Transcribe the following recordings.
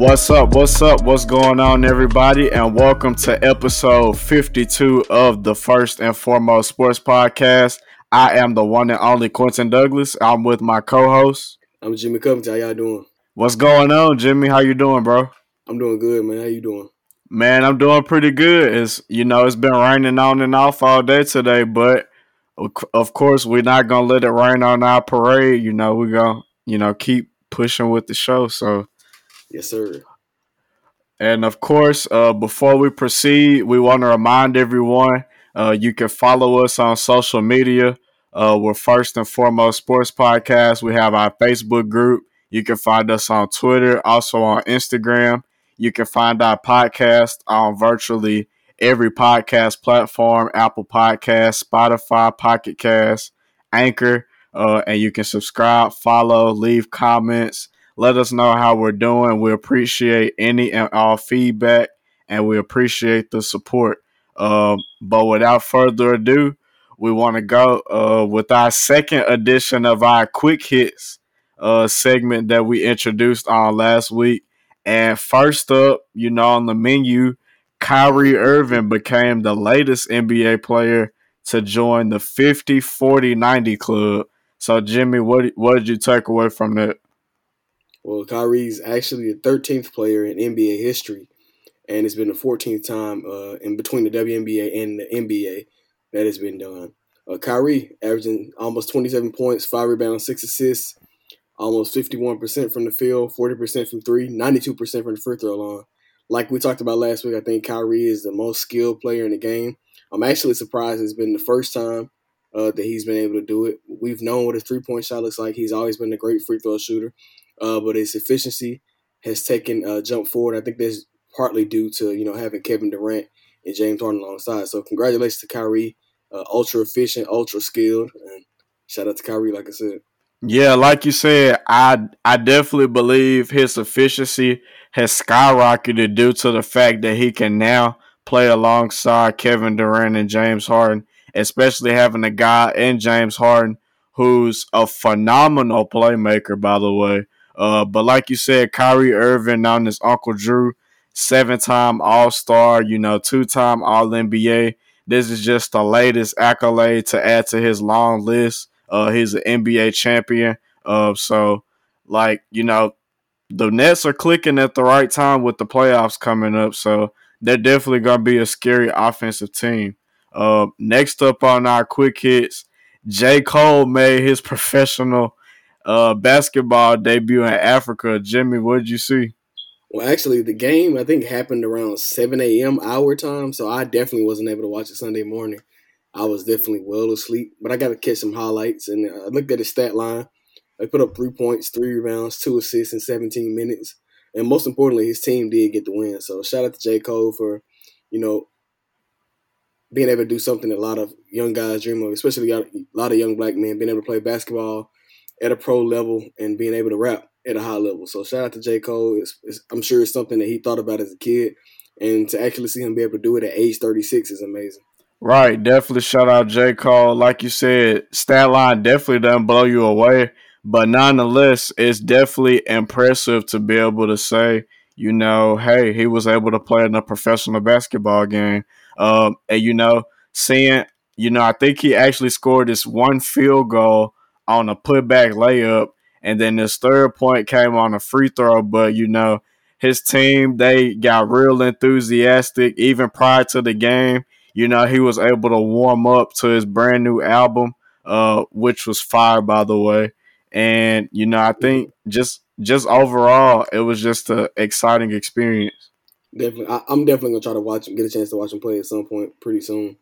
What's up? What's up? What's going on, everybody? And welcome to episode 52 of the First and Foremost Sports Podcast. I am the one and only Quentin Douglas. I'm with my co-host. I'm Jimmy Covington. How y'all doing? What's going on, Jimmy? How you doing, bro? I'm doing good, man. How you doing? Man, I'm doing pretty good. It's you know it's been raining on and off all day today, but of course we're not gonna let it rain on our parade. You know we're gonna you know keep pushing with the show. So Yes, sir. And of course, uh, before we proceed, we want to remind everyone uh, you can follow us on social media. Uh, we're first and foremost sports podcast. We have our Facebook group. You can find us on Twitter, also on Instagram. You can find our podcast on virtually every podcast platform Apple Podcast, Spotify, Pocket Cast, Anchor. Uh, and you can subscribe, follow, leave comments, let us know how we're doing. We appreciate any and all feedback and we appreciate the support. Uh, but without further ado, we want to go uh, with our second edition of our quick hits uh, segment that we introduced on last week. And first up, you know, on the menu, Kyrie Irving became the latest NBA player to join the 50 40 90 club. So, Jimmy, what, what did you take away from that? Well, Kyrie's actually the 13th player in NBA history, and it's been the 14th time uh, in between the WNBA and the NBA that has been done. Uh, Kyrie averaging almost 27 points, five rebounds, six assists, almost 51% from the field, 40% from three, 92% from the free throw line. Like we talked about last week, I think Kyrie is the most skilled player in the game. I'm actually surprised it's been the first time uh, that he's been able to do it. We've known what his three point shot looks like. He's always been a great free throw shooter uh, but his efficiency has taken a jump forward. I think that's partly due to you know having Kevin Durant and James Harden alongside. So congratulations to Kyrie, uh, ultra efficient, ultra skilled, and shout out to Kyrie, like I said. Yeah, like you said, I I definitely believe his efficiency has skyrocketed due to the fact that he can now play alongside Kevin Durant and James Harden, especially having a guy in James Harden who's a phenomenal playmaker, by the way. Uh, but like you said, Kyrie Irving on his Uncle Drew, seven time All Star, you know, two time All NBA. This is just the latest accolade to add to his long list. Uh, he's an NBA champion. Uh, so, like, you know, the Nets are clicking at the right time with the playoffs coming up. So, they're definitely to be a scary offensive team. Uh, next up on our quick hits, J. Cole made his professional uh, basketball debut in Africa. Jimmy, what did you see? Well, actually, the game I think happened around 7 a.m. our time, so I definitely wasn't able to watch it Sunday morning. I was definitely well asleep, but I got to catch some highlights. And I looked at his stat line. He put up three points, three rebounds, two assists in 17 minutes. And most importantly, his team did get the win. So shout out to J. Cole for, you know, being able to do something a lot of young guys dream of, especially a lot of young black men, being able to play basketball at a pro level and being able to rap at a high level. So shout out to J. Cole. It's, it's, I'm sure it's something that he thought about as a kid. And to actually see him be able to do it at age 36 is amazing. Right. Definitely shout out J. Cole. Like you said, stat line definitely doesn't blow you away. But nonetheless, it's definitely impressive to be able to say, you know, hey, he was able to play in a professional basketball game. Um, and, you know, seeing, you know, I think he actually scored this one field goal on a putback layup, and then his third point came on a free throw. But you know, his team they got real enthusiastic even prior to the game. You know, he was able to warm up to his brand new album, uh, which was fire by the way. And you know, I think just just overall, it was just an exciting experience. Definitely, I, am definitely gonna try to watch him, get a chance to watch him play at some point pretty soon.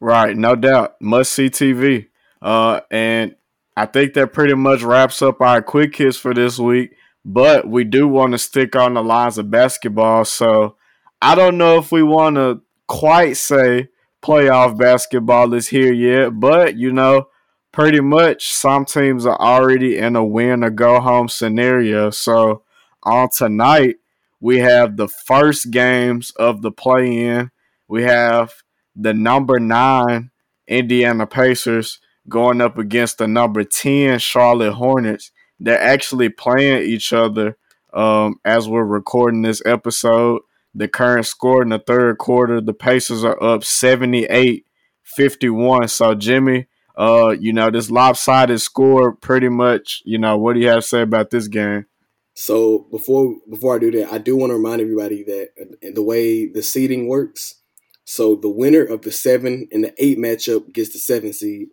Right, no doubt, must see TV. Uh, and I think that pretty much wraps up our quick hits for this week. But we do want to stick on the lines of basketball. So I don't know if we want to quite say playoff basketball is here yet. But, you know, pretty much some teams are already in a win or go home scenario. So on tonight, we have the first games of the play in. We have the number nine Indiana Pacers going up against the number 10 Charlotte Hornets. They're actually playing each other Um, as we're recording this episode, the current score in the third quarter, the Pacers are up 78 51. So, Jimmy, uh, you know, this lopsided score pretty much, you know, what do you have to say about this game? So before before I do that, I do want to remind everybody that uh, the way the seeding works. So the winner of the seven and the eight matchup gets the seven seed.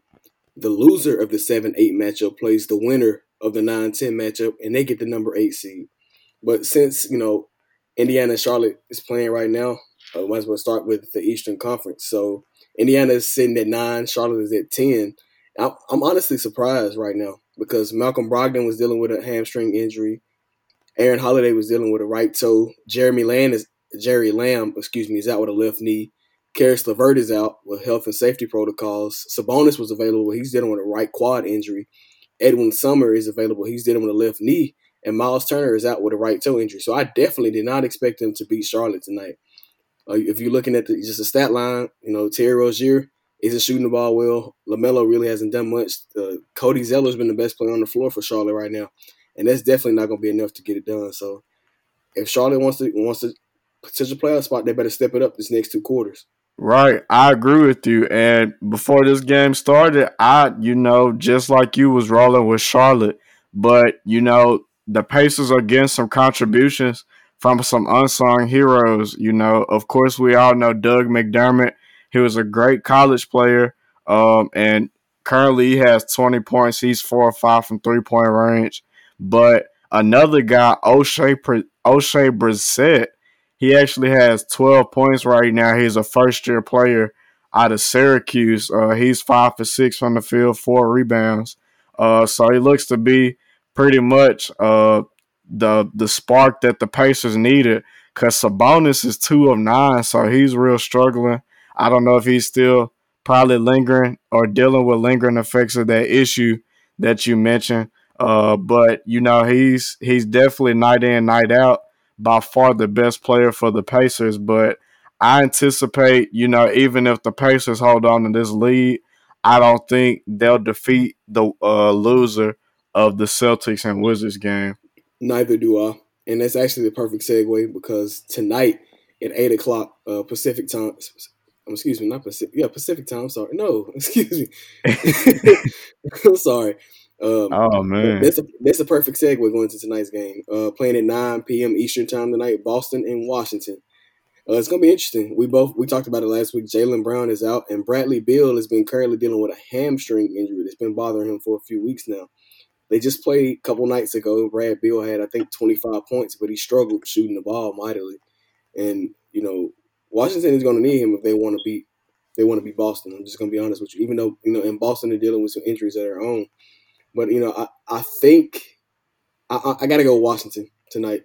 The loser of the seven eight matchup plays the winner of the nine ten matchup, and they get the number eight seed. But since you know Indiana and Charlotte is playing right now, I uh, might as well start with the Eastern Conference. So Indiana is sitting at nine, Charlotte is at ten. I'm honestly surprised right now because Malcolm Brogdon was dealing with a hamstring injury. Aaron Holiday was dealing with a right toe. Jeremy Lamb is Jerry Lamb, excuse me, is out with a left knee. Caris LeVert is out with health and safety protocols. Sabonis was available. He's dealing with a right quad injury. Edmond Sumner is available. He's dealing with a left knee. And Myles Turner is out with a right toe injury. So I definitely did not expect him to beat Charlotte tonight. Uh, if you're looking at the, just the stat line, you know, Terry Rozier isn't shooting the ball well. LaMelo really hasn't done much. Uh, Cody Zeller's been the best player on the floor for Charlotte right now and that's definitely not going to be enough to get it done. So if Charlotte wants to wants to potential playoff spot, they better step it up this next two quarters. Right, I agree with you. And before this game started, I, you know, just like you was rolling with Charlotte, but you know, the Pacers are getting some contributions from some unsung heroes. You know, of course, we all know Doug McDermott. He was a great college player, um, and currently he has 20 points. He's four or five from three point range. But another guy, Oshae Oshae Brissett, he actually has 12 points right now. He's a first year player out of Syracuse. Uh, he's five for six from the field, four rebounds. Uh, so he looks to be pretty much uh, the the spark that the Pacers needed. Cause Sabonis is two of nine, so he's real struggling. I don't know if he's still probably lingering or dealing with lingering effects of that issue that you mentioned. Uh, but you know he's he's definitely night in night out by far the best player for the Pacers. But I anticipate you know even if the Pacers hold on to this lead, I don't think they'll defeat the uh, loser of the Celtics and Wizards game. Neither do I, and that's actually the perfect segue because tonight at eight o'clock uh, Pacific time. Excuse me, not Pacific. Yeah, Pacific time. Sorry, no, excuse me. I'm sorry. Um, oh man, that's a that's a perfect segue going into tonight's game. Uh, playing at 9 p.m. Eastern time tonight, Boston and Washington. Uh, it's gonna be interesting. We both we talked about it last week. Jaylen Brown is out, and Bradley Beal has been currently dealing with a hamstring injury that's been bothering him for a few weeks now. They just played a couple nights ago. Brad Beal had I think 25 points, but he struggled shooting the ball mightily. And you know Washington is going to need him if they want to beat they want to beat Boston. I'm just going to be honest with you. Even though you know in Boston they're dealing with some injuries of their own, but you know, I, I think I, I got to go Washington tonight.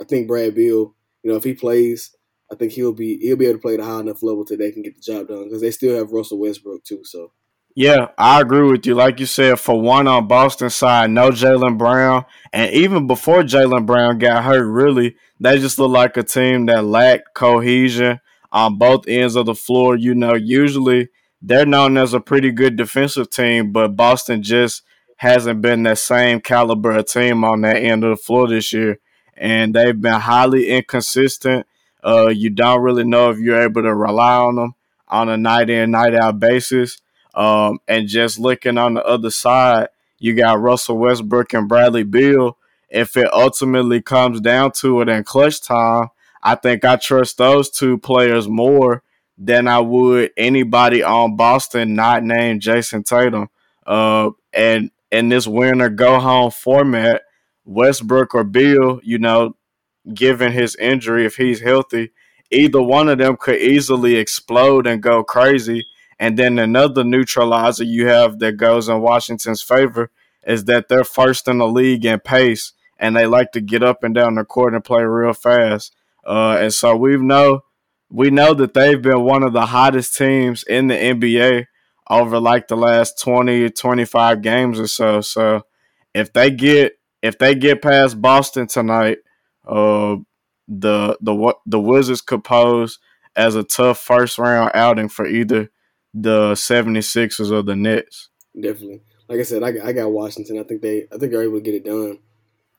I think Brad Beal, you know, if he plays, I think he'll be he'll be able to play at a high enough level to they can get the job done because they still have Russell Westbrook too. So. Yeah, I agree with you. Like you said, for one on Boston side, no Jaylen Brown, and even before Jaylen Brown got hurt, really, they just look like a team that lacked cohesion on both ends of the floor. You know, usually they're known as a pretty good defensive team, but Boston just hasn't been that same caliber of team on that end of the floor this year, and they've been highly inconsistent. Uh, you don't really know if you're able to rely on them on a night in, night out basis. Um, and just looking on the other side, you got Russell Westbrook and Bradley Beal. If it ultimately comes down to it in clutch time, I think I trust those two players more than I would anybody on Boston not named Jayson Tatum. Uh, and in this win or go home format, Westbrook or Beal, you know, given his injury, if he's healthy, either one of them could easily explode and go crazy. And then another neutralizer you have that goes in Washington's favor is that they're first in the league in pace and they like to get up and down the court and play real fast. Uh, and so we know we know that they've been one of the hottest teams in the NBA over like the last 20 25 games or so. So if they get if they get past boston tonight uh the the the wizards could pose as a tough first round outing for either the 76ers or the nets. Definitely. Like i said i, I got washington. I think they i think they're able to get it done.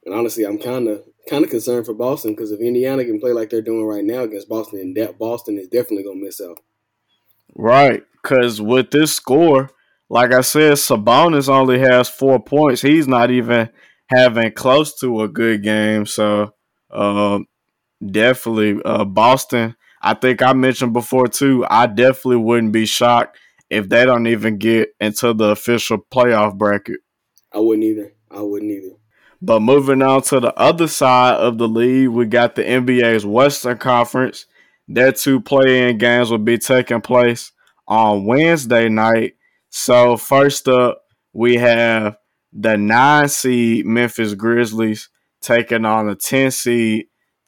And honestly i'm kind of kind of concerned for Boston because if Indiana can play like they're doing right now against Boston, then Boston is definitely gonna miss out. Right, because with this score, like I said, Sabonis only has four points. He's not even having close to a good game. So, um, definitely, uh, Boston. I think I mentioned before too. I definitely wouldn't be shocked if they don't even get into the official playoff bracket. I wouldn't either. I wouldn't either. But moving on to the other side of the league, we got the NBA's Western Conference. Their two play-in games will be taking place on Wednesday night. So first up, we have the nine seed Memphis Grizzlies taking on the ten seed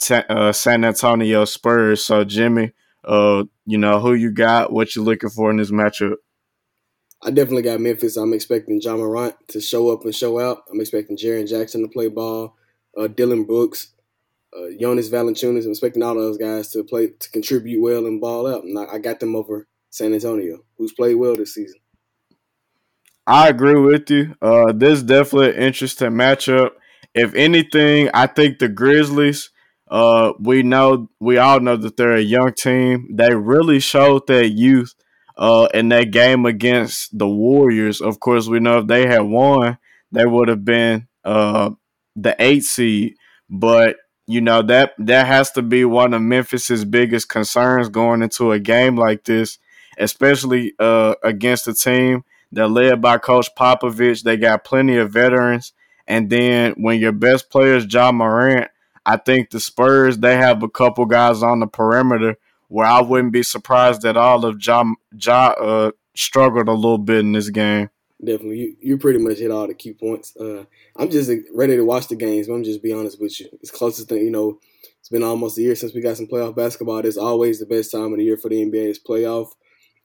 uh, San Antonio Spurs. So Jimmy, uh, you know who you got, what you looking for in this matchup? I definitely got Memphis. I'm expecting Ja Morant to show up and show out. I'm expecting Jaren Jackson to play ball, uh, Dillon Brooks, uh, Jonas Valanciunas. I'm expecting all those guys to play to contribute well and ball out. And I, I got them over San Antonio, who's played well this season. I agree with you. Uh, this definitely an interesting matchup. If anything, I think the Grizzlies. Uh, we know we all know that they're a young team. They really showed that youth uh, in that game against the Warriors. Of course, we know if they had won, they would have been uh, the eight seed. But you know that that has to be one of Memphis's biggest concerns going into a game like this, especially uh, against a team that led by Coach Popovich. They got plenty of veterans, and then when your best player is Ja Morant, I think the Spurs they have a couple guys on the perimeter where I wouldn't be surprised at all if Ja, ja uh, struggled a little bit in this game. Definitely, you, you pretty much hit all the key points. Uh, I'm just ready to watch the games. I'm just be honest with you. It's closest thing, you know. It's been almost a year since we got some playoff basketball. It's always the best time of the year for the NBA is playoff,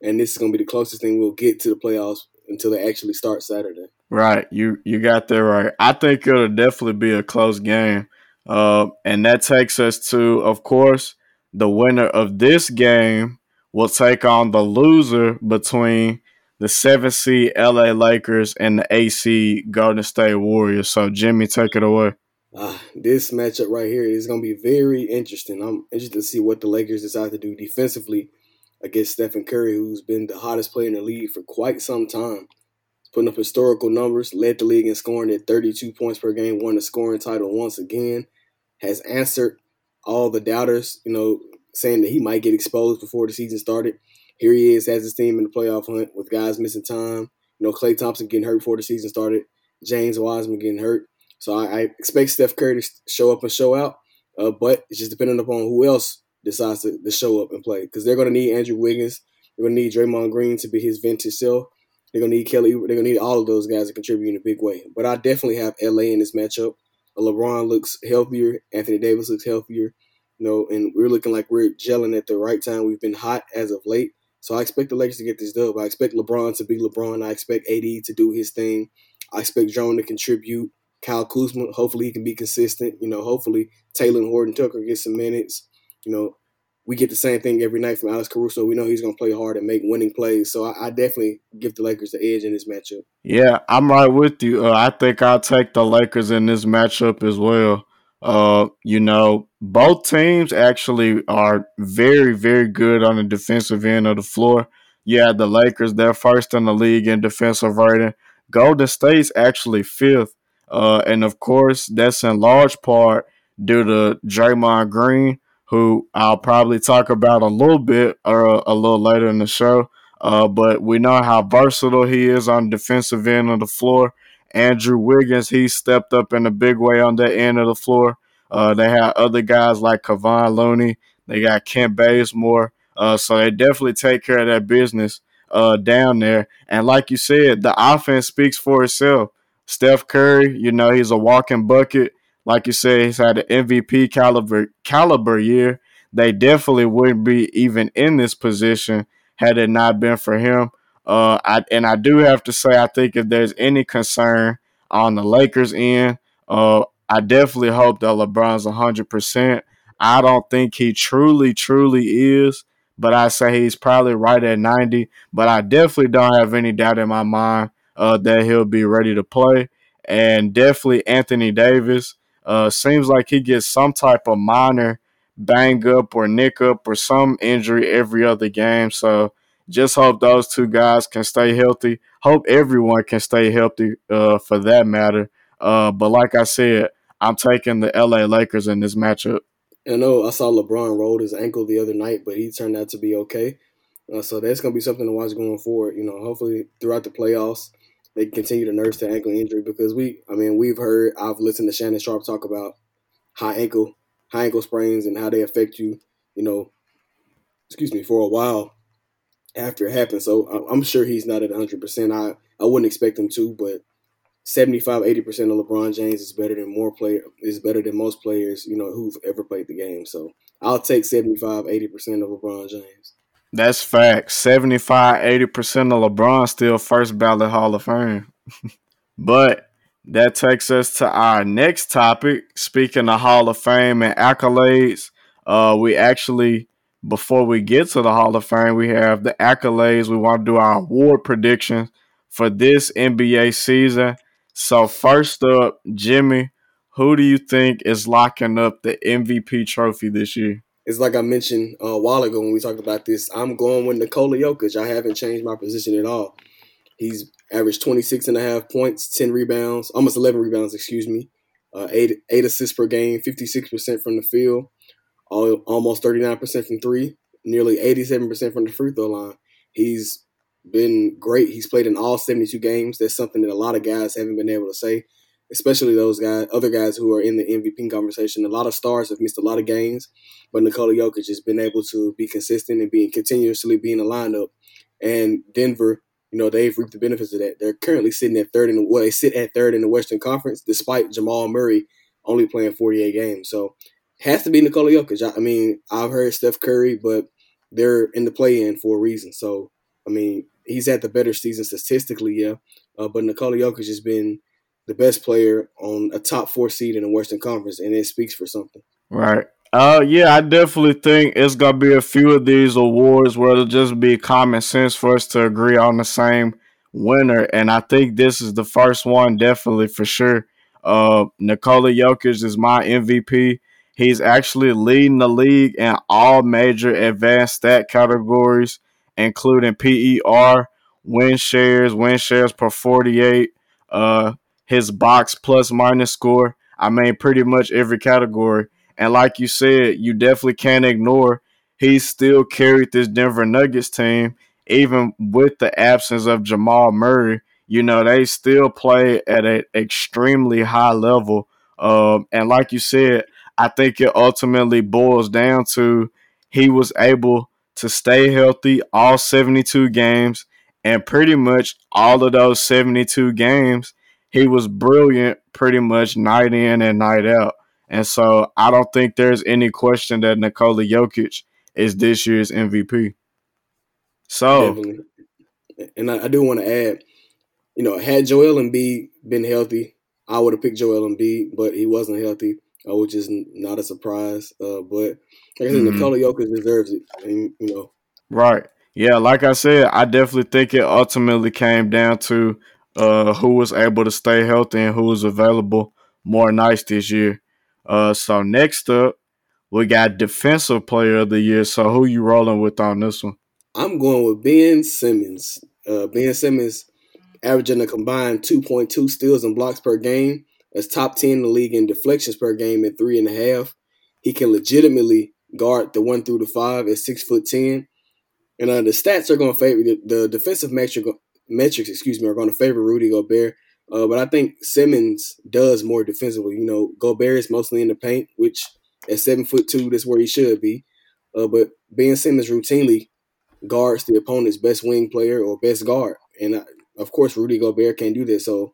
and this is going to be the closest thing we'll get to the playoffs until they actually start Saturday. Right, you you got that right. I think it'll definitely be a close game, uh, and that takes us to, of course, the winner of this game will take on the loser between the seven seed LA Lakers and the AC Golden State Warriors. So Jimmy, take it away. Uh, this matchup right here is going to be very interesting. I'm interested to see what the Lakers decide to do defensively against Stephen Curry, who's been the hottest player in the league for quite some time. He's putting up historical numbers, led the league in scoring at 32 points per game, won the scoring title once again, has answered all the doubters, you know, saying that he might get exposed before the season started. Here he is, has his team in the playoff hunt with guys missing time. You know, Klay Thompson getting hurt before the season started, James Wiseman getting hurt. So I, I expect Steph Curry to show up and show out, uh, but it's just depending upon who else decides to, to show up and play because they're going to need Andrew Wiggins. They're going to need Draymond Green to be his vintage self. They're going to need Kelly. They're going to need all of those guys to contribute in a big way. But I definitely have LA in this matchup. LeBron looks healthier. Anthony Davis looks healthier. You know, and we're looking like we're gelling at the right time. We've been hot as of late. So I expect the Lakers to get this dub. I expect LeBron to be LeBron. I expect AD to do his thing. I expect Drone to contribute. Kyle Kuzma, hopefully he can be consistent. You know, hopefully Talen Horton Tucker get some minutes. You know, we get the same thing every night from Alex Caruso. We know he's going to play hard and make winning plays. So I, I, definitely give the Lakers the edge in this matchup. Yeah, I'm right with you. Uh, I think I'll take the Lakers in this matchup as well. Uh, you know, both teams actually are very, very good on the defensive end of the floor. Yeah, the Lakers, they're first in the league in defensive rating. Golden State's actually fifth. Uh, and of course, that's in large part due to Draymond Green who I'll probably talk about a little bit or uh, a little later in the show. Uh, but we know how versatile he is on defensive end of the floor. Andrew Wiggins, he stepped up in a big way on that end of the floor. Uh, they have other guys like Kevon Looney. They got Kent Bazemore. Uh, so they definitely take care of that business uh, down there. And like you said, the offense speaks for itself. Steph Curry, you know, he's a walking bucket. Like you said, he's had an MVP caliber caliber year. They definitely wouldn't be even in this position had it not been for him. Uh, I, and I do have to say, I think if there's any concern on the Lakers end, uh, I definitely hope that LeBron's 100%. I don't think he truly, truly is, but I say he's probably right at 90. But I definitely don't have any doubt in my mind uh, that he'll be ready to play. And definitely Anthony Davis Uh, seems like he gets some type of minor bang up or nick up or some injury every other game. So just hope those two guys can stay healthy. Hope everyone can stay healthy uh, for that matter. Uh, but like I said, I'm taking the LA Lakers in this matchup. I know I saw LeBron rolled his ankle the other night, but he turned out to be okay. Uh, so that's going to be something to watch going forward. You know, hopefully throughout the playoffs, they continue to nurse the ankle injury because we, I mean, we've heard, I've listened to Shannon Sharpe talk about high ankle, high ankle sprains and how they affect you, you know, excuse me, for a while after it happens. So I'm sure he's not at 100%. I, I wouldn't expect him to, but 75, 80% of LeBron James is better than more player is better than most players, you know, who've ever played the game. So I'll take 75, 80% of LeBron James. That's fact. 75, 80% of LeBron still first ballot Hall of Fame. but that takes us to our next topic. Speaking of Hall of Fame and accolades, uh, we actually, before we get to the Hall of Fame, we have the accolades. We want to do our award predictions for this NBA season. So, first up, Jimmy, who do you think is locking up the MVP trophy this year? it's like I mentioned uh, a while ago when we talked about this. I'm going with Nikola Jokic. I haven't changed my position at all. He's averaged 26 and a half points, 10 rebounds, almost 11 rebounds, excuse me, uh, eight eight assists per game, 56% from the field, almost 39% from three, nearly 87% from the free throw line. He's been great. He's played in all 72 games. That's something that a lot of guys haven't been able to say especially those guys, other guys who are in the MVP conversation. A lot of stars have missed a lot of games, but Nikola Jokic has been able to be consistent and being continuously being a lineup. And Denver, you know, they've reaped the benefits of that. They're currently sitting at third in the well, they sit at third in the Western Conference, despite Jamal Murray only playing 48 games. So has to be Nikola Jokic. I mean, I've heard Steph Curry, but they're in the play-in for a reason. So I mean, he's had the better season statistically, yeah. Uh, but Nikola Jokic has been the best player on a top four seed in the Western Conference, and it speaks for something. Right. Uh, yeah, I definitely think it's gonna be a few of these awards where it'll just be common sense for us to agree on the same winner, and I think this is the first one, definitely for sure. Uh, Nikola Jokic is my MVP. He's actually leading the league in all major advanced stat categories, including PER, win shares, win shares per 48, uh, his box plus minus score. I mean, pretty much every category. And like you said, you definitely can't ignore he still carried this Denver Nuggets team, even with the absence of Jamal Murray. You know, they still play at an extremely high level. Um, and like you said, I think it ultimately boils down to he was able to stay healthy all 72 games. And pretty much all of those 72 games, he was brilliant pretty much night in and night out. And so I don't think there's any question that Nikola Jokic is this year's MVP. So, Definitely. and I, I do want to add, you know, had Joel Embiid been healthy, I would have picked Joel Embiid, but he wasn't healthy, uh, which is not a surprise. Uh, but like I said, mm-hmm. Nikola Jokic deserves it, and you know, right? Yeah, like I said, I definitely think it ultimately came down to uh, who was able to stay healthy and who was available more nights this year. Uh, so next up, we got defensive player of the year. So who you rolling with on this one? I'm going with Ben Simmons. Uh, ben Simmons averaging a combined 2.2 steals and blocks per game. That's top 10 in the league in deflections per game at three and a half. He can legitimately guard the one through the five at six foot ten. And uh, the stats are going to favor the, the defensive metric metrics, excuse me, are going to favor Rudy Gobert. Uh, but I think Simmons does more defensively. You know, Gobert is mostly in the paint, which at seven foot two, that's where he should be. Uh, but Ben Simmons routinely guards the opponent's best wing player or best guard, and uh, of course Rudy Gobert can't do that. So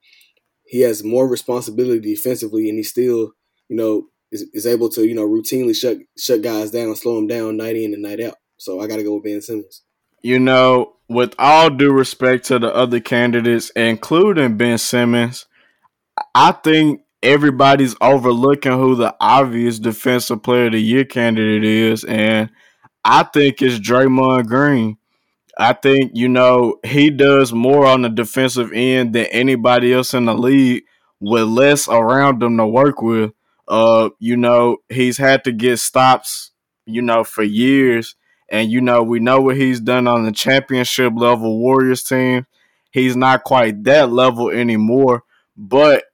he has more responsibility defensively, and he still, you know, is, is able to you know routinely shut shut guys down, slow them down night in and night out. So I got to go with Ben Simmons. You know, with all due respect to the other candidates, including Ben Simmons, I think everybody's overlooking who the obvious defensive player of the year candidate is, and I think it's Draymond Green. I think, you know, he does more on the defensive end than anybody else in the league with less around him to work with. Uh, you know, he's had to get stops, you know, for years. And, you know, we know what he's done on the championship level Warriors team. He's not quite that level anymore, but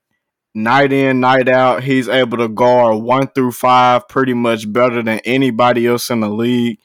night in, night out, he's able to guard one through five pretty much better than anybody else in the league.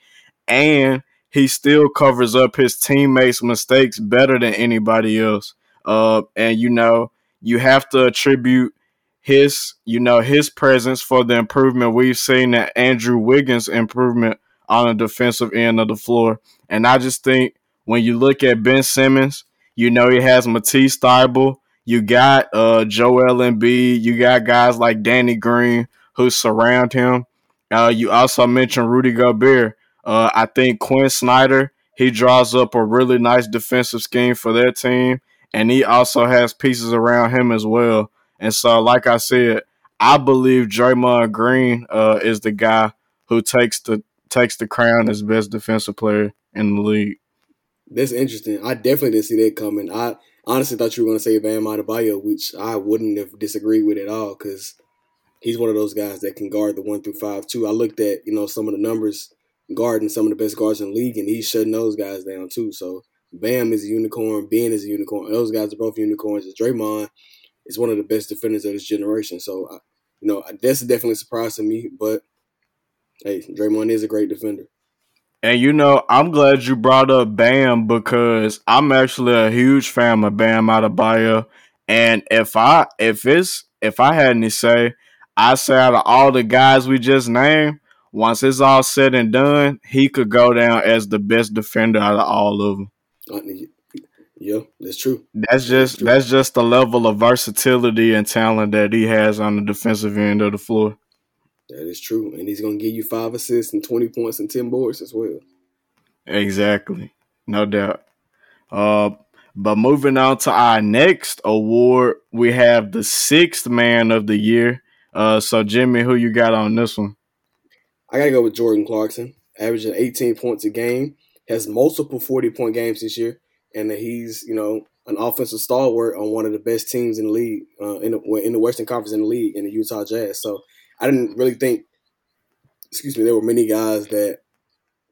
And he still covers up his teammates' mistakes better than anybody else. Uh, and you know, you have to attribute his, you know, his presence for the improvement we've seen that Andrew Wiggins' improvement on the defensive end of the floor. And I just think when you look at Ben Simmons, you know he has Matisse Thybulle, you got uh, Joel Embiid, you got guys like Danny Green who surround him. Uh, you also mentioned Rudy Gobert. Uh, I think Quin Snyder he draws up a really nice defensive scheme for their team, and he also has pieces around him as well. And so, like I said, I believe Draymond Green uh, is the guy who takes the takes the crown as best defensive player in the league. That's interesting. I definitely didn't see that coming. I honestly thought you were going to say Bam Adebayo, which I wouldn't have disagreed with at all because he's one of those guys that can guard the one through five too. I looked at you know some of the numbers guarding some of the best guards in the league, and he's shutting those guys down too. So Bam is a unicorn, Ben is a unicorn. Those guys are both unicorns. Draymond is one of the best defenders of this generation. So I, you know that's definitely surprising me, but hey, Draymond is a great defender. And you know, I'm glad you brought up Bam because I'm actually a huge fan of Bam Adebayo. And if I if it's if I had any say, I say out of all the guys we just named, once it's all said and done, he could go down as the best defender out of all of them. Uh, yeah, that's true. That's just that's, true. that's just the level of versatility and talent that he has on the defensive end of the floor. That is true. And he's going to give you five assists and 20 points and 10 boards as well. Exactly. No doubt. Uh, but moving on to our next award, we have the sixth man of the year. Uh, so, Jimmy, who you got on this one? I got to go with Jordan Clarkson, averaging 18 points a game, has multiple 40 point games this year, and he's, you know, an offensive stalwart on one of the best teams in the league, uh, in, the, in the Western Conference in the league, in the Utah Jazz. So, I didn't really think, excuse me, there were many guys that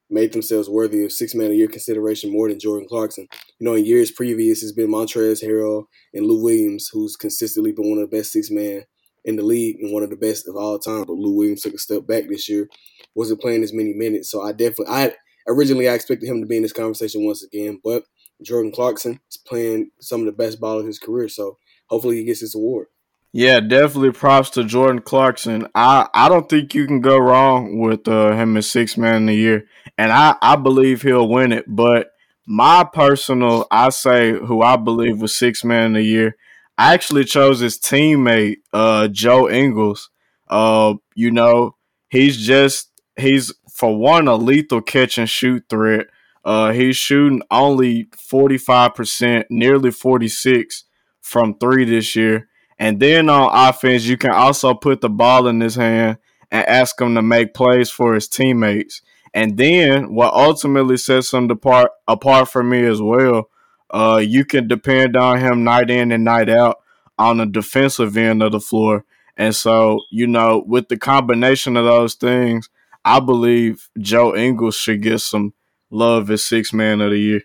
made themselves worthy of six man a year consideration more than Jordan Clarkson. You know, in years previous, it's been Montrezl Harrell and Lou Williams, who's consistently been one of the best six man in the league and one of the best of all time. But Lou Williams took a step back this year, wasn't playing as many minutes. So I definitely, I originally I expected him to be in this conversation once again, but Jordan Clarkson is playing some of the best ball of his career. So hopefully he gets this award. Yeah, definitely props to Jordan Clarkson. I, I don't think you can go wrong with uh, him as six man of the year, and I, I believe he'll win it. But my personal, I say who I believe was six man of the year. I actually chose his teammate, uh, Joe Ingles. Uh, you know, he's just he's for one a lethal catch and shoot threat. Uh, he's shooting only forty five percent, nearly forty six from three this year and then on offense, you can also put the ball in his hand and ask him to make plays for his teammates. And then what ultimately sets him apart apart from me as well, uh, you can depend on him night in and night out on the defensive end of the floor. And so, you know, with the combination of those things, I believe Joe Ingles should get some love as six man of the year.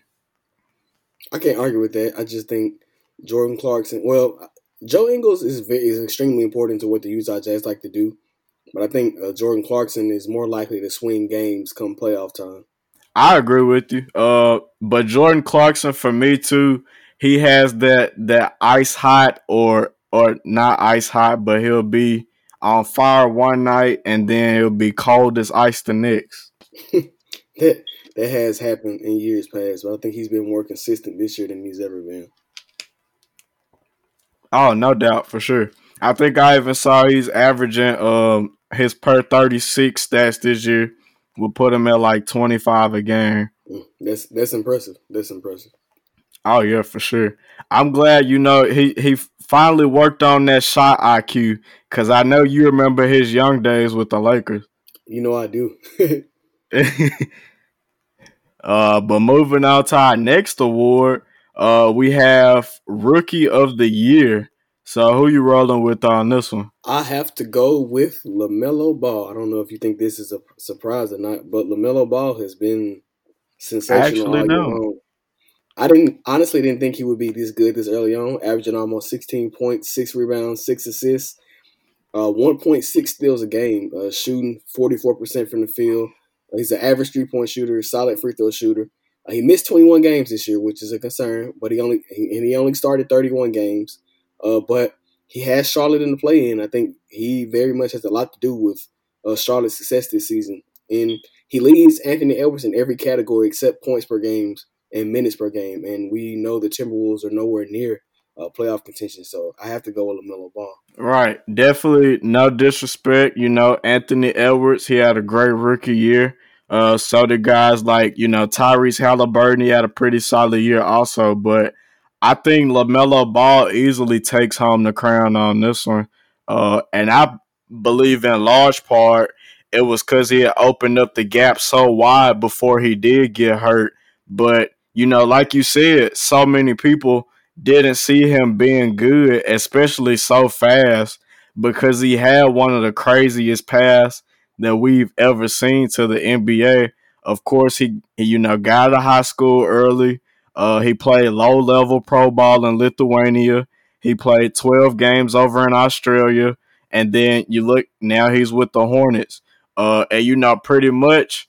I can't argue with that. I just think Jordan Clarkson. Well, Joe Ingles is is extremely important to what the Utah Jazz like to do, but I think uh, Jordan Clarkson is more likely to swing games come playoff time. I agree with you. Uh, but Jordan Clarkson for me too, he has that that ice hot or or not ice hot, but he'll be on fire one night and then he'll be cold as ice the next. that that has happened in years past, but I think he's been more consistent this year than he's ever been. Oh, no doubt for sure. I think I even saw he's averaging um his per thirty six stats this year. Will put him at like twenty five a game. Mm, that's that's impressive. That's impressive. Oh yeah, for sure. I'm glad you know he he finally worked on that shot IQ because I know you remember his young days with the Lakers. You know I do. uh, but moving on to our next award, uh, we have Rookie of the Year. So who you rolling with on this one? I have to go with LaMelo Ball. I don't know if you think this is a surprise or not, but LaMelo Ball has been sensational. Actually, no. I didn't honestly didn't think he would be this good this early on, averaging almost 16 points, six rebounds, six assists, uh, 1.6 steals a game, uh, shooting 44% from the field. Uh, he's an average three point shooter, solid free throw shooter. Uh, he missed 21 games this year, which is a concern, but he only he, and he only started 31 games. Uh, but he has Charlotte in the play in. I think he very much has a lot to do with uh, Charlotte's success this season. And he leads Anthony Edwards in every category except points per games and minutes per game. And we know the Timberwolves are nowhere near uh, playoff contention. So I have to go with LaMelo Ball. Right. Definitely no disrespect. You know, Anthony Edwards, he had a great rookie year. Uh, so did guys like, you know, Tyrese Haliburton, he had a pretty solid year also. But I think LaMelo Ball easily takes home the crown on this one. Uh, and I believe in large part it was because he had opened up the gap so wide before he did get hurt. But, you know, like you said, so many people didn't see him being good, especially so fast, because he had one of the craziest paths that we've ever seen to the NBA. Of course, he, he you know, got out of high school early uh, he played low level pro ball in Lithuania. He played 12 games over in Australia. And then you look, now he's with the Hornets. Uh, and, you know, pretty much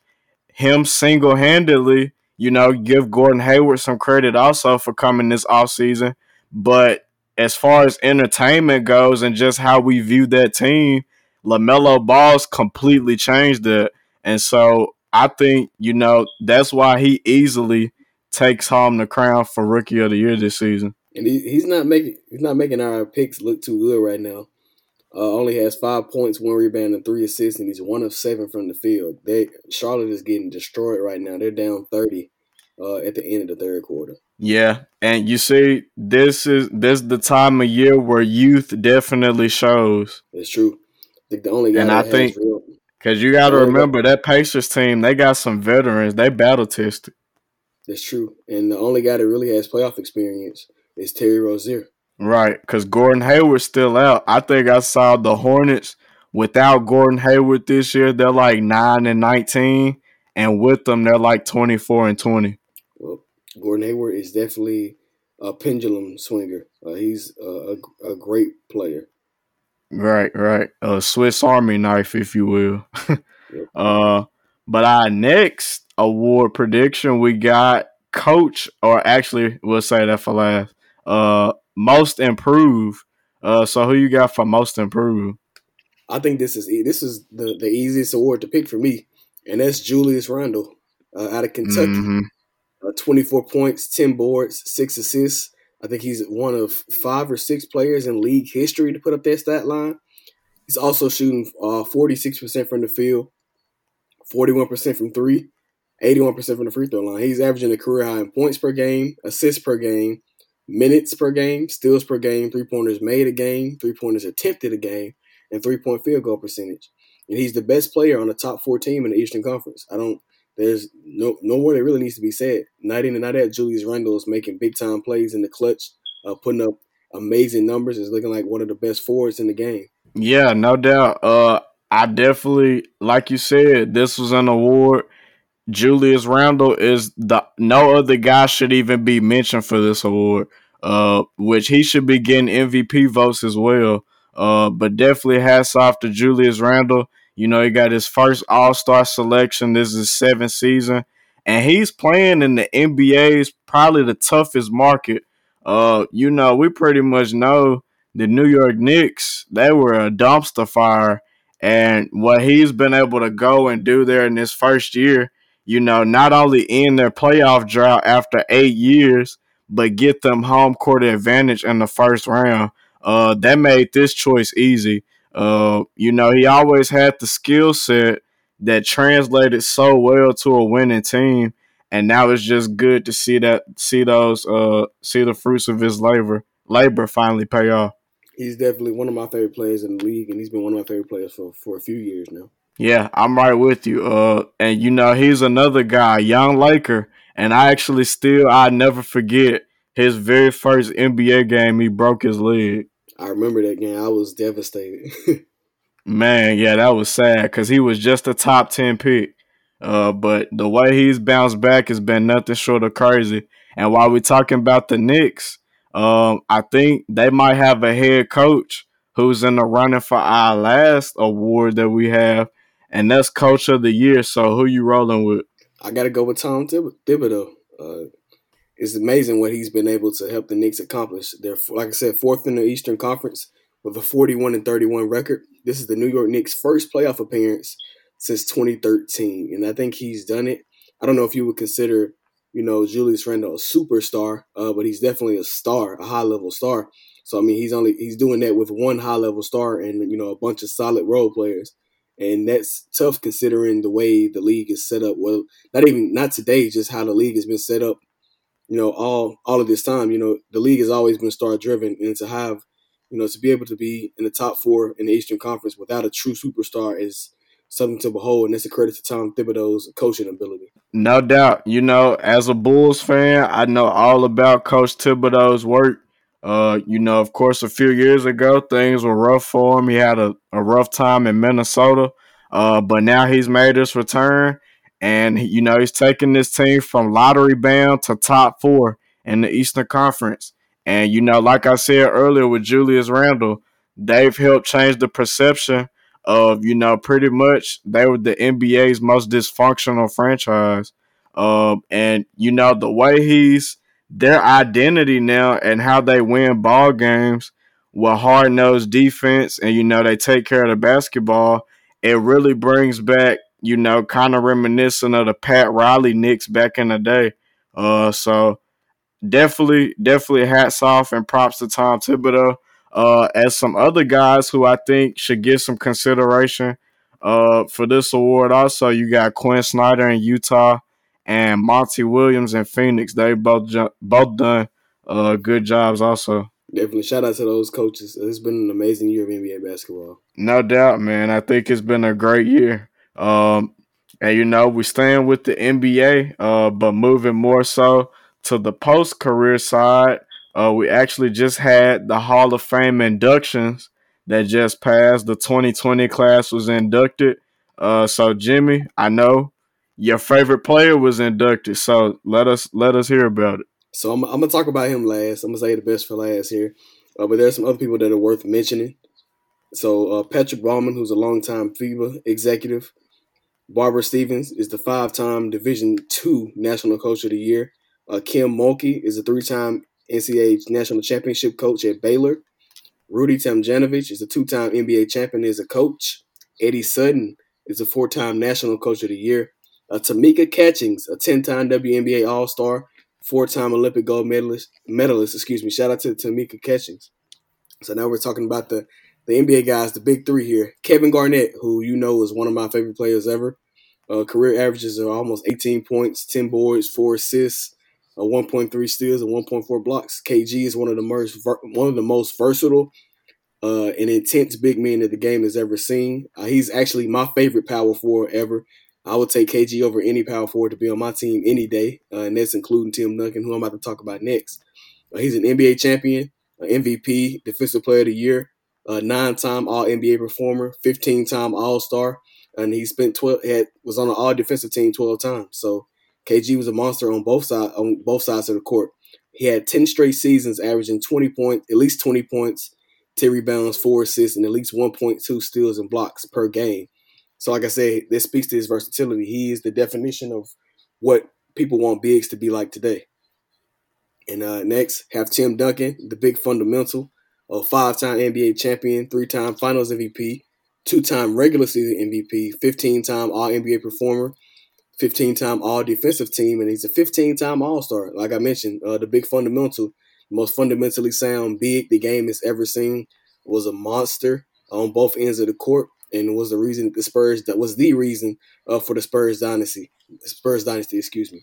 him single handedly, you know, give Gordon Hayward some credit also for coming this off season. But as far as entertainment goes and just how we view that team, LaMelo Ball's completely changed it. And so I think, you know, that's why he easily takes home the crown for rookie of the year this season. And he, he's not making he's not making our picks look too good right now. Uh, only has five points, one rebound, and three assists, and he's one of seven from the field. They Charlotte is getting destroyed right now. They're down thirty uh, at the end of the third quarter. Yeah, and you see, this is this is the time of year where youth definitely shows. It's true. I the only and I think because you got to remember that Pacers team, they got some veterans. They battle tested. That's true. And the only guy that really has playoff experience is Terry Rozier. Right, because Gordon Hayward's still out. I think I saw the Hornets without Gordon Hayward this year. They're like nine and nineteen, and with them, they're like twenty four and twenty. Well, Gordon Hayward is definitely a pendulum swinger. Uh, he's a, a, a, great player. Right, right. A Swiss Army knife, if you will. yep. Uh, but our next award prediction, we got coach, or actually, we'll say that for last. Uh, most improved. Uh, so who you got for most improved? I think this is this is the the easiest award to pick for me, and that's Julius Randle uh, out of Kentucky. Mm-hmm. Uh, 24 points, 10 boards, six assists. I think he's one of five or six players in league history to put up that stat line. He's also shooting uh, 46% from the field, 41% from three, 81% from the free throw line. He's averaging a career high in points per game, assists per game, minutes per game, steals per game, three pointers made a game, three pointers attempted a game, and three point field goal percentage. And he's the best player on the top four team in the Eastern Conference. I don't. There's no no more that really needs to be said. Night in and night out, Julius Randle is making big time plays in the clutch, uh, putting up amazing numbers. Is looking like one of the best forwards in the game. Yeah, no doubt. Uh, I definitely, like you said, this was an award Julius Randle is the no other guy should even be mentioned for this award. Uh, which he should be getting MVP votes as well. Uh, but definitely hats off to Julius Randle. You know, he got his first All Star selection. This is seventh season, and he's playing in the NBA's probably the toughest market. Uh, you know, we pretty much know the New York Knicks. They were a dumpster fire, and what he's been able to go and do there in his first year you know, not only end their playoff drought after eight years, but get them home court advantage in the first round. Uh, that made this choice easy. Uh, you know, he always had the skill set that translated so well to a winning team, and now it's just good to see that see those uh see the fruits of his labor labor finally pay off. He's definitely one of my favorite players in the league, and he's been one of my favorite players for for a few years now. Yeah, I'm right with you. Uh, and you know, he's another guy, young Laker, and I actually still I never forget his very first NBA game. He broke his leg. I remember that game. I was devastated. Man, yeah, that was sad because he was just a top ten pick. Uh, but the way he's bounced back has been nothing short of crazy. And while we're talking about the Knicks, um, I think they might have a head coach who's in the running for our last award that we have, and that's Coach of the Year. So who you rolling with? I got to go with Tom Thib- Thibodeau. Uh, it's amazing what he's been able to help the Knicks accomplish. They're, like I said, fourth in the Eastern Conference with a 41 and 31 record. This is the New York Knicks' first playoff appearance since 2013, and I think he's done it. I don't know if you would consider, you know, Julius Randle a superstar, uh, but he's definitely a star, a high level star. So I mean, he's only he's doing that with one high level star and you know a bunch of solid role players, and that's tough considering the way the league is set up. Well, not even not today, just how the league has been set up. You know, all all of this time, you know, the league has always been star driven, and to have, you know, to be able to be in the top four in the Eastern Conference without a true superstar is something to behold, and that's a credit to Tom Thibodeau's coaching ability. No doubt. You know, as a Bulls fan, I know all about Coach Thibodeau's work uh, you know, of course, a few years ago, things were rough for him. He had a, a rough time in Minnesota, uh, but now he's made his return, and you know he's taking this team from lottery bound to top four in the Eastern Conference. And you know, like I said earlier with Julius Randle, they've helped change the perception of you know pretty much they were the NBA's most dysfunctional franchise. Um, and you know the way he's their identity now and how they win ball games with hard nosed defense and you know they take care of the basketball, it really brings back, you know, kind of reminiscent of the Pat Riley Knicks back in the day. Uh so definitely, definitely hats off and props to Tom Thibodeau. Uh as some other guys who I think should get some consideration uh for this award also you got Quin Snyder in Utah and Monty Williams and Phoenix. They both ju- both done uh, good jobs also. Definitely shout out to those coaches. It's been an amazing year of NBA basketball. No doubt, man. I think it's been a great year. Um, and you know, we're staying with the NBA, uh, but moving more so to the post career side. Uh, we actually just had the Hall of Fame inductions that just passed. The 2020 class was inducted. Uh, so Jimmy, I know your favorite player was inducted. So let us let us hear about it. So I'm, I'm gonna talk about him last. I'm gonna say the best for last here, uh, but there's some other people that are worth mentioning. So uh, Patrick Baumann, who's a longtime FIBA executive, Barbara Stevens is the five-time Division Two National Coach of the Year. Uh, Kim Mulkey is a three-time NCAA National Championship coach at Baylor. Rudy Tomjanovich is a two-time NBA champion as a coach. Eddie Sutton is a four-time National Coach of the Year. Uh, Tamika Catchings, a 10-time WNBA All-Star, four-time Olympic gold medalist. Medalist, excuse me. Shout out to Tamika Catchings. So now we're talking about the the NBA guys, the big three here. Kevin Garnett, who you know is one of my favorite players ever. Uh, career averages are almost 18 points, 10 boards, four assists, uh, 1.3 steals, and 1.4 blocks. KG is one of the most one of the most versatile uh, and intense big men that the game has ever seen. Uh, he's actually my favorite power forward ever. I would take KG over any power forward to be on my team any day, uh, and that's including Tim Duncan, who I'm about to talk about next. Uh, he's an NBA champion, MVP, Defensive Player of the Year, nine-time All NBA performer, 15-time All Star, and he spent 12 had was on an All Defensive team 12 times. So KG was a monster on both sides on both sides of the court. He had 10 straight seasons, averaging 20 points, at least 20 points, 10 rebounds, four assists, and at least 1.2 steals and blocks per game. So, like I said, this speaks to his versatility. He is the definition of what people want bigs to be like today. And uh, next, have Tim Duncan, the big fundamental, a five-time NBA champion, three-time Finals MVP, two-time regular season MVP, 15-time All-NBA performer, 15-time All-Defensive Team, and he's a 15-time All-Star. Like I mentioned, uh, the big fundamental, most fundamentally sound big the game has ever seen, was a monster on both ends of the court and was the reason the Spurs that was the reason uh, for the Spurs dynasty. Spurs dynasty, excuse me.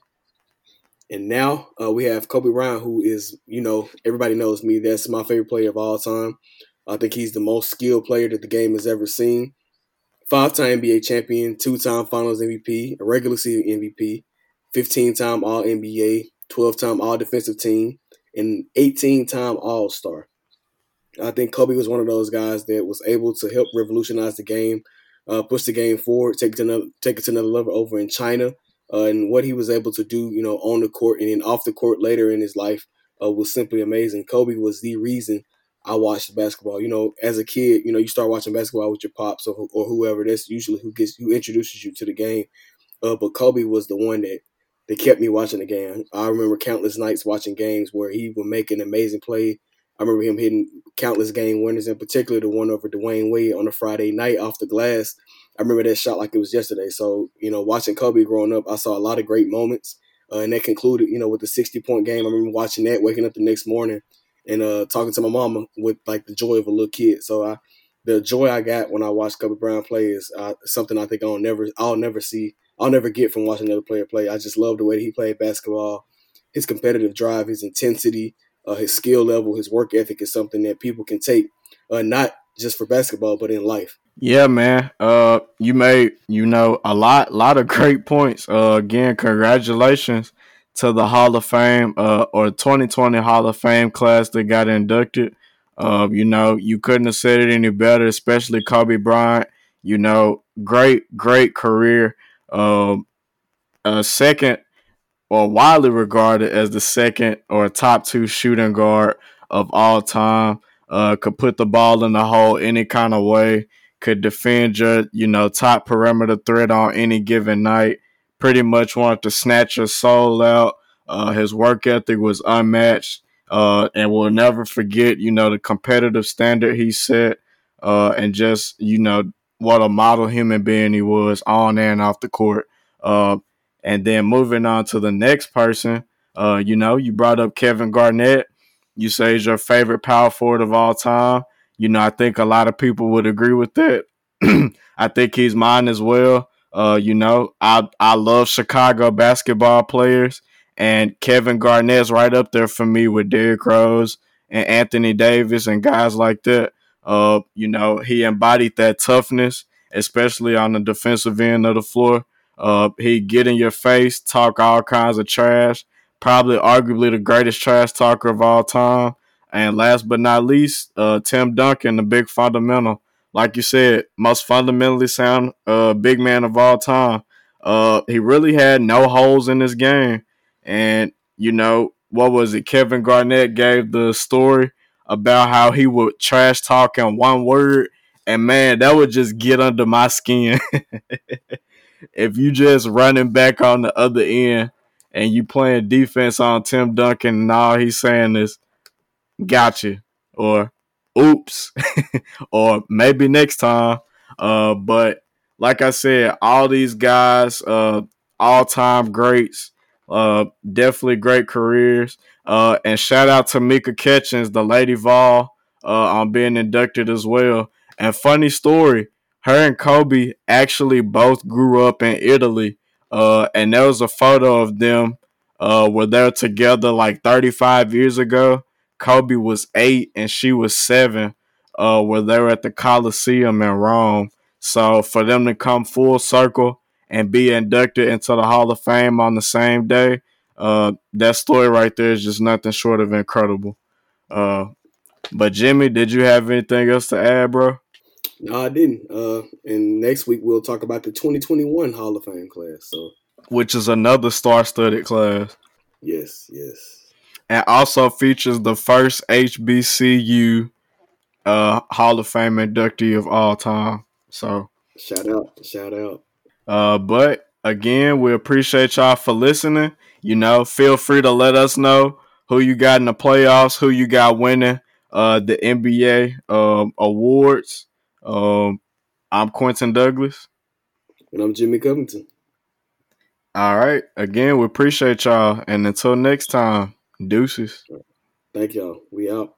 And now uh, we have Kobe Bryant, who is, you know, everybody knows me. That's my favorite player of all time. I think he's the most skilled player that the game has ever seen. Five time NBA champion, two time finals MVP, a regular season MVP, 15 time All NBA, 12 time All Defensive Team, and 18 time All Star. I think Kobe was one of those guys that was able to help revolutionize the game, uh, push the game forward, take it to another, take it to another level over in China, uh, and what he was able to do, you know, on the court and then off the court later in his life uh, was simply amazing. Kobe was the reason I watched basketball. You know, as a kid, you know, you start watching basketball with your pops or, or whoever. That's usually who gets who introduces you to the game. Uh, but Kobe was the one that that kept me watching the game. I remember countless nights watching games where he would make an amazing play. I remember him hitting countless game winners, in particular the one over Dwyane Wade on a Friday night off the glass. I remember that shot like it was yesterday. So, you know, watching Kobe growing up, I saw a lot of great moments. Uh, and that concluded, you know, with the 60 point game. I remember watching that, waking up the next morning and uh, talking to my mama with like the joy of a little kid. So I, the joy I got when I watched Kobe Bryant play is uh, something I think I'll never, I'll never see I'll never get from watching another player play. I just love the way that he played basketball, his competitive drive, his intensity, uh, his skill level, his work ethic is something that people can take, uh, not just for basketball, but in life. Yeah, man. Uh, you made you know a lot, lot of great points. Uh, again, congratulations to the Hall of Fame uh, or 2020 Hall of Fame class that got inducted. Uh, you know, you couldn't have said it any better, especially Kobe Bryant. You know, great, great career. Um, a second, or widely regarded as the second or top two shooting guard of all time. Uh, could put the ball in the hole any kind of way. Could defend your, you know, top perimeter threat on any given night. Pretty much wanted to snatch your soul out. Uh, his work ethic was unmatched. Uh, and we'll never forget, you know, the competitive standard he set. Uh, and just, you know, what a model human being he was on and off the court. Uh, and then moving on to the next person, uh, you know, you brought up Kevin Garnett. You say he's your favorite power forward of all time. You know, I think a lot of people would agree with that. I think he's mine as well. Uh, you know, I I love Chicago basketball players, and Kevin Garnett's right up there for me with Derrick Rose and Anthony Davis and guys like that. Uh, you know, he embodied that toughness, especially on the defensive end of the floor. Uh, he get in your face, talk all kinds of trash. Probably, arguably, the greatest trash talker of all time. And last but not least, uh, Tim Duncan, the big fundamental. Like you said, most fundamentally sound uh, big man of all time. Uh, he really had no holes in his game. And, you know, what was it? Kevin Garnett gave the story about how he would trash talk in one word. And man, that would just get under my skin. if you just running back on the other end and you playing defense on Tim Duncan and all he's saying is gotcha or oops or maybe next time. Uh, but like I said, all these guys, uh, all time greats, uh, definitely great careers. Uh, and shout out to Mika Catchings, the Lady Vol, uh, on being inducted as well. And funny story, her and Kobe actually both grew up in Italy. Uh, and there was a photo of them uh, where they're together like 35 years ago. Kobe was eight and she was seven, uh, where they were at the Coliseum in Rome. So for them to come full circle and be inducted into the Hall of Fame on the same day, uh, that story right there is just nothing short of incredible. Uh, but Jimmy, did you have anything else to add, bro? No, I didn't. Uh, and next week we'll talk about the 2021 Hall of Fame class. So, which is another star-studded class. Yes, yes. And also features the first HBCU uh, Hall of Fame inductee of all time. So, shout out, shout out. Uh, but again, we appreciate y'all for listening. You know, feel free to let us know who you got in the playoffs, who you got winning uh, the NBA um, awards. Um, I'm Quentin Douglas. And I'm Jimmy Covington. All right. Again, we appreciate y'all. And until next time, deuces. Thank y'all. We out.